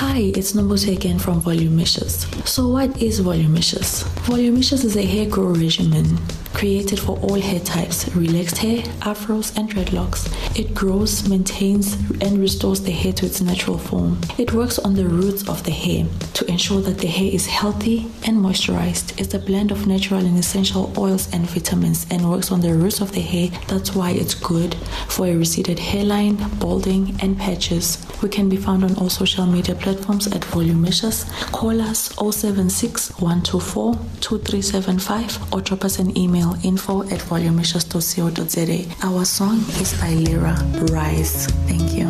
Hi, it's Nobuti again from Volumicious. So, what is Volumicious? Volumicious is a hair grow regimen created for all hair types relaxed hair, afros, and dreadlocks. It grows, maintains, and restores the hair to its natural form. It works on the roots of the hair to ensure that the hair is healthy and moisturized. It's a blend of natural and essential oils and vitamins and works on the roots of the hair. That's why it's good for a receded hairline, balding, and patches. We can be found on all social media platforms at Volumicious. Call us 076 124 2375 or drop us an email info at volumicious.co.za. Our song is by Lira Rise. Thank you.